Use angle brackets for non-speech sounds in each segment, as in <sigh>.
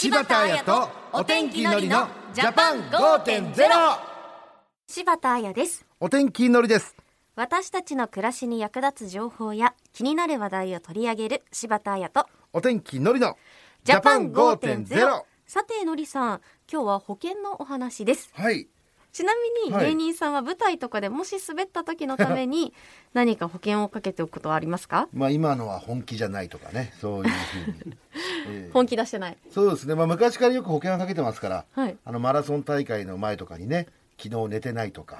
柴田彩とお天気のりのジャパン5.0柴田彩です。お天気のりです。私たちの暮らしに役立つ情報や気になる話題を取り上げる柴田彩とお天気のりのジャパン5.0さてのりさん今日は保険のお話です。はい。ちなみにはい。芸人さんは舞台とかでもし滑った時のために <laughs> 何か保険をかけておくことはありますか？まあ今のは本気じゃないとかねそういうふうに、え <laughs> ー本気出してない。そうですね。まあ昔からよく保険はかけてますからはい。あのマラソン大会の前とかにね昨日寝てないとか、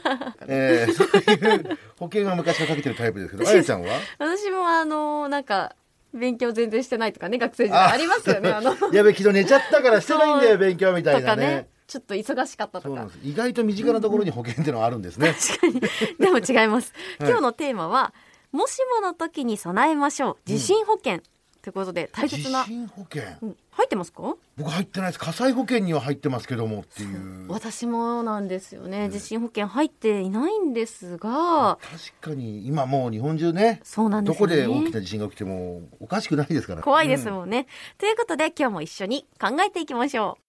<laughs> えー、そういう保険は昔からかけてるタイプですけど <laughs> あやちゃんは？私もあのなんか勉強全然してないとかね学生時代あ。りますよね <laughs> あの。やべ昨日寝ちゃったからしてないんだよ勉強みたいなね。ねちょっと忙しかったとか。意外と身近なところに保険っていうのはあるんですね。確かに。でも違います、はい。今日のテーマはもしもの時に備えましょう。地震保険、ということで大地切な、震保険。うん。入ってますか？僕入ってないです。火災保険には入ってますけどもっていう。私もなんですよね。地震保険入っていないんですが。確かに今もう日本中ねそうなんでどすよね。こで大きな地震が起きてもおかしくないですから。怖いですんもんね、ということで今日も一緒に考えていきましょう。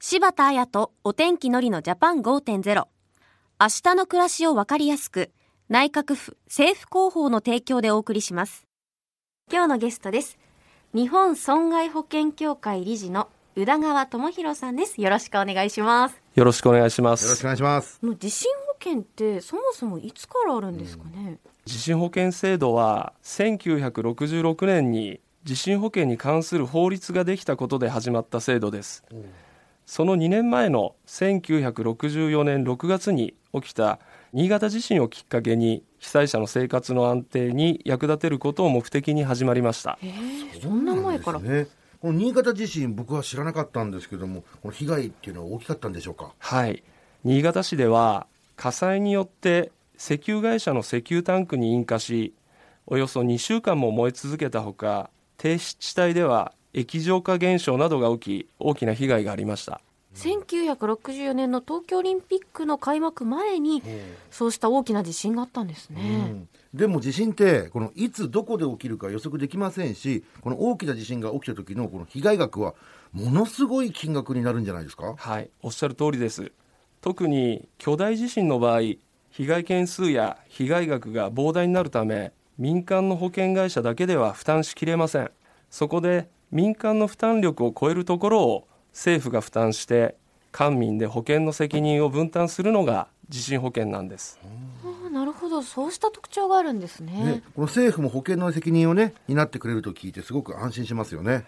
柴田彩とお天気のりのジャパン5.0明日の暮らしをわかりやすく内閣府政府広報の提供でお送りします今日のゲストです。日本損害保険協会理事の宇田川智博さんです。よろしくお願いします。よろしくお願いしまよろしくすお願いします。もう地震保険ってそもそもいつからあるんですかね、地震保険制度は1966年に地震保険に関する法律ができたことで始まった制度です。その2年前の1964年6月に起きた新潟地震をきっかけに被災者の生活の安定に役立てることを目的に始まりました。えー、そんな前から。ね。この新潟地震僕は知らなかったんですけどもこの被害っていうのは大きかったんでしょうか？はい。新潟市では火災によって石油会社の石油タンクに引火しおよそ2週間も燃え続けたほか低湿地帯では液状化現象などが起き大きな被害がありました1964年の東京オリンピックの開幕前にそうした大きな地震があったんですうね、ん。でも地震ってこのいつどこで起きるか予測できませんしこの大きな地震が起きた時のこの被害額はものすごい金額になるんじゃないですか？はい。おっしゃる通りです。特に巨大地震の場合被害件数や被害額が膨大になるため民間の保険会社だけでは負担しきれません。そこで民間の負担力を超えるところを政府が負担して官民で保険の責任を分担するのが地震保険なんです。ああなるほど。そうした特徴があるんですね。ね、この政府も保険の責任をね担ってくれると聞いてすごく安心しますよね。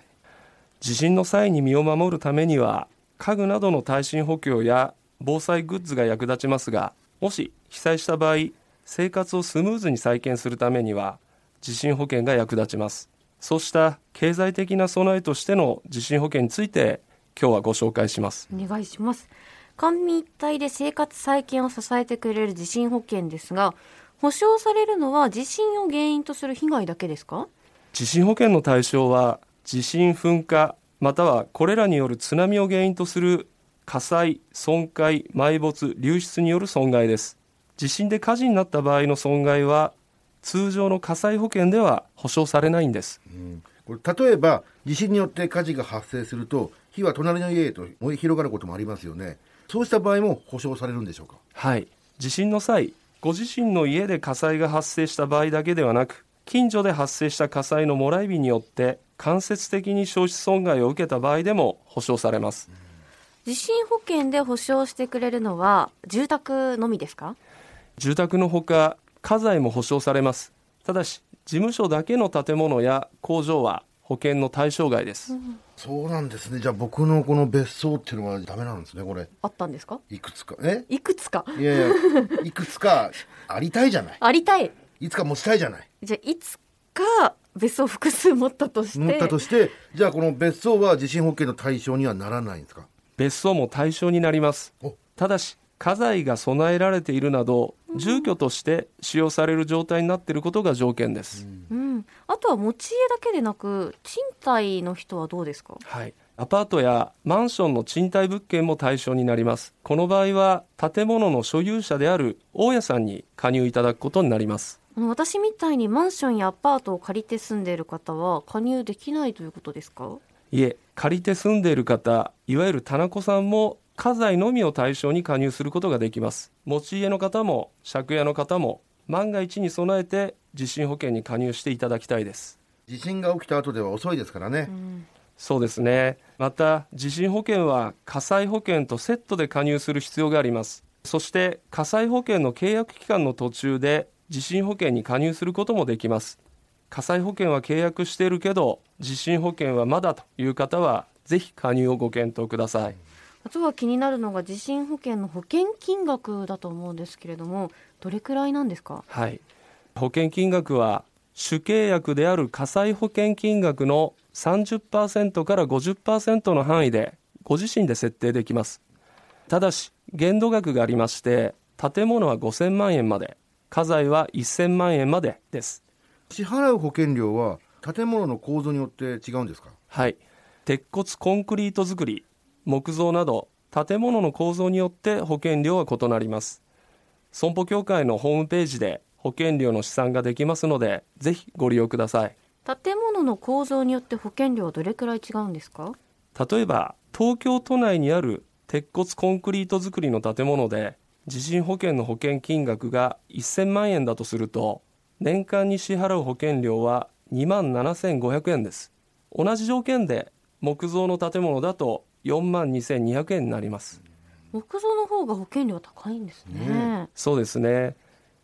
地震の際に身を守るためには家具などの耐震補強や防災グッズが役立ちますがもし被災した場合生活をスムーズに再建するためには地震保険が役立ちます。そうした経済的な備えとしての地震保険について今日はご紹介します。お願いします。官民一体で生活再建を支えてくれる地震保険ですが保証されるのは地震を原因とする被害だけですか？地震保険の対象は地震噴火またはこれらによる津波を原因とする火災損壊埋没流出による損害です。地震で火事になった場合の損害は通常の火災保険では保証されないんです。これ例えば地震によって火事が発生すると火は隣の家へと燃え広がることもありますよね。そうした場合も保証されるんでしょうか？はい。地震の際ご自身の家で火災が発生した場合だけではなく近所で発生した火災のもらい火によって間接的に焼失損害を受けた場合でも保証されます。地震保険で保証してくれるのは住宅のみですか？住宅のほか家財も保証されます。ただし事務所だけの建物や工場は保険の対象外です、そうなんですね。じゃあ僕のこの別荘っていうのはダメなんですねこれ。あったんですか？いくつか。え？いくつか？いやいやいくつかありたいじゃない。ありたい。いつか持ちたいじゃない。じゃあいつか別荘複数持ったとして。持ったとしてじゃあこの別荘は地震保険の対象にはならないんですか？別荘も対象になります。お。ただし家財が備えられているなど住居として使用される状態になっていることが条件です、うん、あとは持ち家だけでなく賃貸の人はどうですか？はい、アパートやマンションの賃貸物件も対象になります。この場合は建物の所有者である大家さんに加入いただくことになります。私みたいにマンションやアパートを借りて住んでいる方は加入できないということですか？いえ借りて住んでいる方いわゆる棚子さんも家財のみを対象に加入することができます。持ち家の方も借家の方も万が一に備えて地震保険に加入していただきたいです。地震が起きた後では遅いですからね、そうですね。また地震保険は火災保険とセットで加入する必要があります。そして火災保険の契約期間の途中で地震保険に加入することもできます。火災保険は契約しているけど地震保険はまだという方はぜひ加入をご検討くださいあとは気になるのが地震保険の保険金額だと思うんですけれどもどれくらいなんですか？はい。保険金額は主契約である火災保険金額の30%から50%の範囲でご自身で設定できます。ただし限度額がありまして建物は5000万円まで家財は1000万円までです。支払う保険料は建物の構造によって違うんですか？はい。鉄骨コンクリート造り木造など建物の構造によって保険料は異なります。損保協会のホームページで保険料の試算ができますのでぜひご利用ください。建物の構造によって保険料はどれくらい違うんですか？例えば東京都内にある鉄骨コンクリート造りの建物で地震保険の保険金額が1000万円だとすると年間に支払う保険料は2万7500円です。同じ条件で木造の建物だと4万2200円になります。木造の方が保険料高いんですね。そうですね。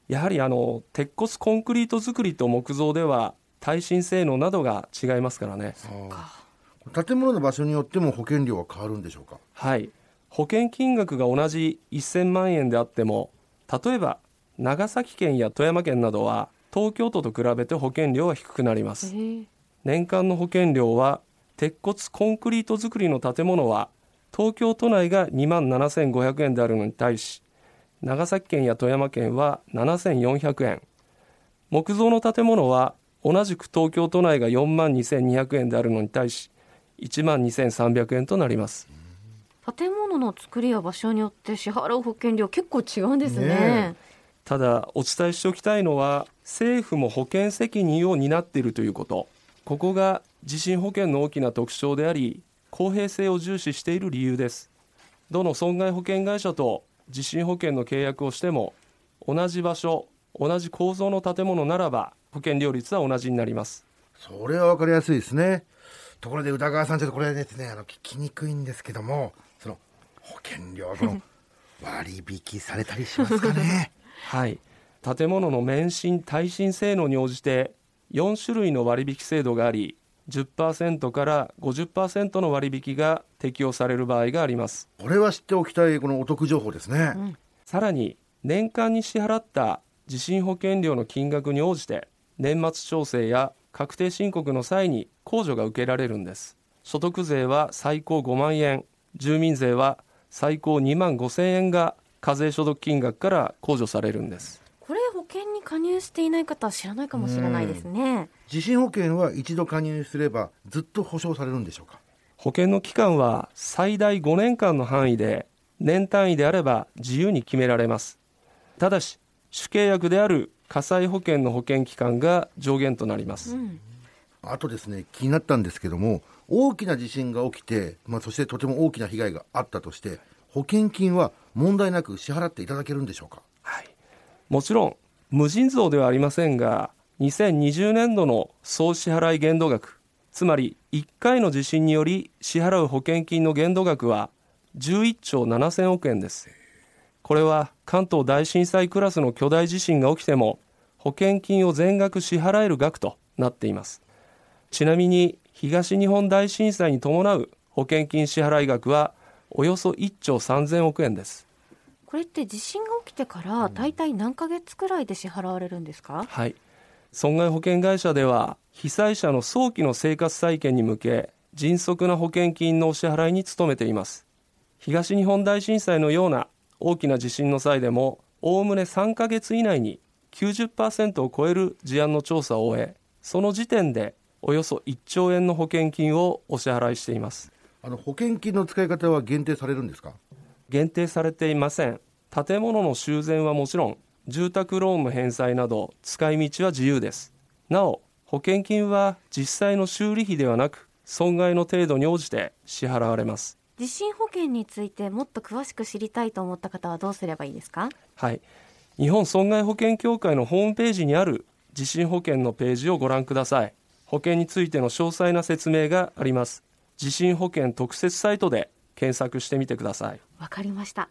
やはりあの鉄骨コンクリート造りと木造では耐震性能などが違いますからね。建物の場所によっても保険料は変わるんでしょうか？はい。保険金額が同じ1000万円であっても例えば長崎県や富山県などは東京都と比べて保険料は低くなります。年間の保険料は鉄骨コンクリート造りの建物は東京都内が2万7500円であるのに対し長崎県や富山県は7400円。木造の建物は同じく東京都内が4万2200円であるのに対し1万2300円となります。建物の作りや場所によって支払う保険料結構違うんですね。ねただお伝えしておきたいのは政府も保険責任を担っているということ。ここが地震保険の大きな特徴であり公平性を重視している理由です。どの損害保険会社と地震保険の契約をしても同じ場所同じ構造の建物ならば保険料率は同じになります。それは分かりやすいですね。ところで宇田川さんちょっとこれですねあの聞きにくいんですけどもその保険料この <laughs> 割引されたりしますかね？<laughs> はい。建物の免震耐震性能に応じて4種類の割引制度があり10%から50%の割引が適用される場合があります。これは知っておきたいこのお得情報ですね、さらに年間に支払った地震保険料の金額に応じて年末調整や確定申告の際に控除が受けられるんです。所得税は最高5万円住民税は最高2万5千円が課税所得金額から控除されるんですに加入していない方は知らないかもしれないですね。地震保険は一度加入すればずっと保証されるんでしょうか？保険の期間は最大5年間の範囲で年単位であれば自由に決められます。ただし主契約である火災保険の保険期間が上限となります、あとですね気になったんですけども大きな地震が起きて、まあ、そしてとても大きな被害があったとして保険金は問題なく支払っていただけるんでしょうか？はい、もちろん無尽蔵ではありませんが2020年度の総支払い限度額つまり1回の地震により支払う保険金の限度額は11兆7000億円です。これは関東大震災クラスの巨大地震が起きても保険金を全額支払える額となっています。ちなみに東日本大震災に伴う保険金支払い額はおよそ1兆3000億円です。これって地震が起きてから大体何ヶ月くらいで支払われるんですか、はい、損害保険会社では被災者の早期の生活再建に向け迅速な保険金のお支払いに努めています。東日本大震災のような大きな地震の際でもおおむね3ヶ月以内に90%を超える事案の調査を終えその時点でおよそ1兆円の保険金をお支払いしています。あの保険金の使い方は限定されるんですか？限定されていません。建物の修繕はもちろん住宅ローンの返済など使い道は自由です。なお保険金は実際の修理費ではなく損害の程度に応じて支払われます。地震保険についてもっと詳しく知りたいと思った方はどうすればいいですか？はい。日本損害保険協会のホームページにある地震保険のページをご覧ください。保険についての詳細な説明があります。地震保険特設サイトで検索してみてくださいわかりました。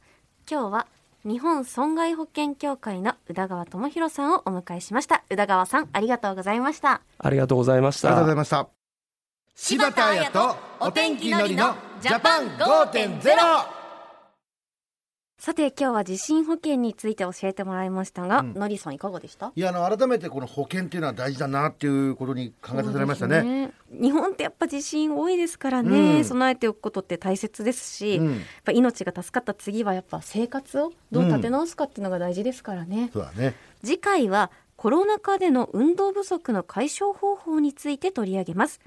今日は日本損害保険協会の宇田川智博さんをお迎えしました。宇田川さんありがとうございました。ありがとうございましありがとうございたました。柴田彩とお天気のりのジャパン5.0さて今日は地震保険について教えてもらいましたが、うん。のりさんいかがでした？いやあの改めてこの保険っていうのは大事だなっていうことに考えさせられましたね。そうです日本ってやっぱ地震多いですからね、うん。備えておくことって大切ですし、やっうんぱ命が助かった次はやっぱ生活をどう立て直すかっていうのが大事ですからね、そうだね。次回はコロナ禍での運動不足の解消方法について取り上げます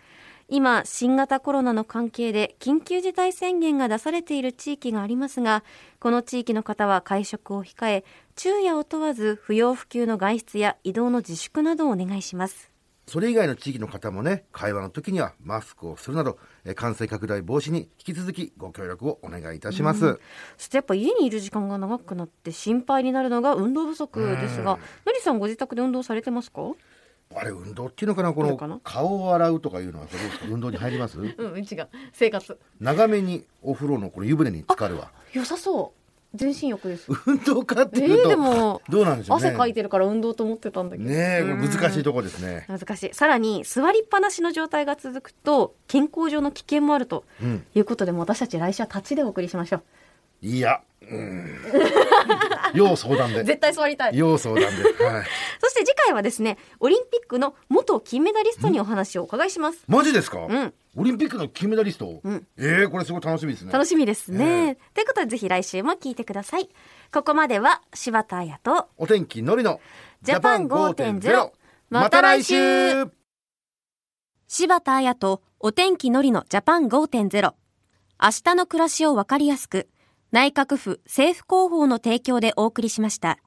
今新型コロナの関係で緊急事態宣言が出されている地域がありますがこの地域の方は会食を控え昼夜を問わず不要不急の外出や移動の自粛などをお願いします。それ以外の地域の方もね会話の時にはマスクをするなどえー感染拡大防止に引き続きご協力をお願いいたします、そしてやっぱ家にいる時間が長くなって心配になるのが運動不足ですがのりさんご自宅で運動されてますか？あれ運動っていうのかなこの顔を洗うとかいうのはどうですか？運動に入ります？<laughs> うん違う。生活。長めにお風呂のこれ湯船に浸かるわ。良さそう。全身浴です。運動かってえいうと、ー、でもどうなんでしょうね。汗かいてるから運動と思ってたんだけど。ね難しいとこですね。難しい。さらに座りっぱなしの状態が続くと健康上の危険もあるとうん。いうことでも私たち来週は立ちでお送りしましょう。いやうん <laughs> <laughs> 要相談で。絶対座りたい。要相談で。はい。<laughs> そして次回はですねオリンピックの元金メダリストにお話をお伺いします。マジですか、うん。オリンピックの金メダリスト、うん。ええこれすごい楽しみですね。楽しみですね、えということでぜひ来週も聞いてください。ここまでは柴田彩とお天気のりのジャパン5.0また来週。柴田彩とお天気のりのジャパン5.0明日の暮らしをわかりやすく内閣府政府広報の提供でお送りしました。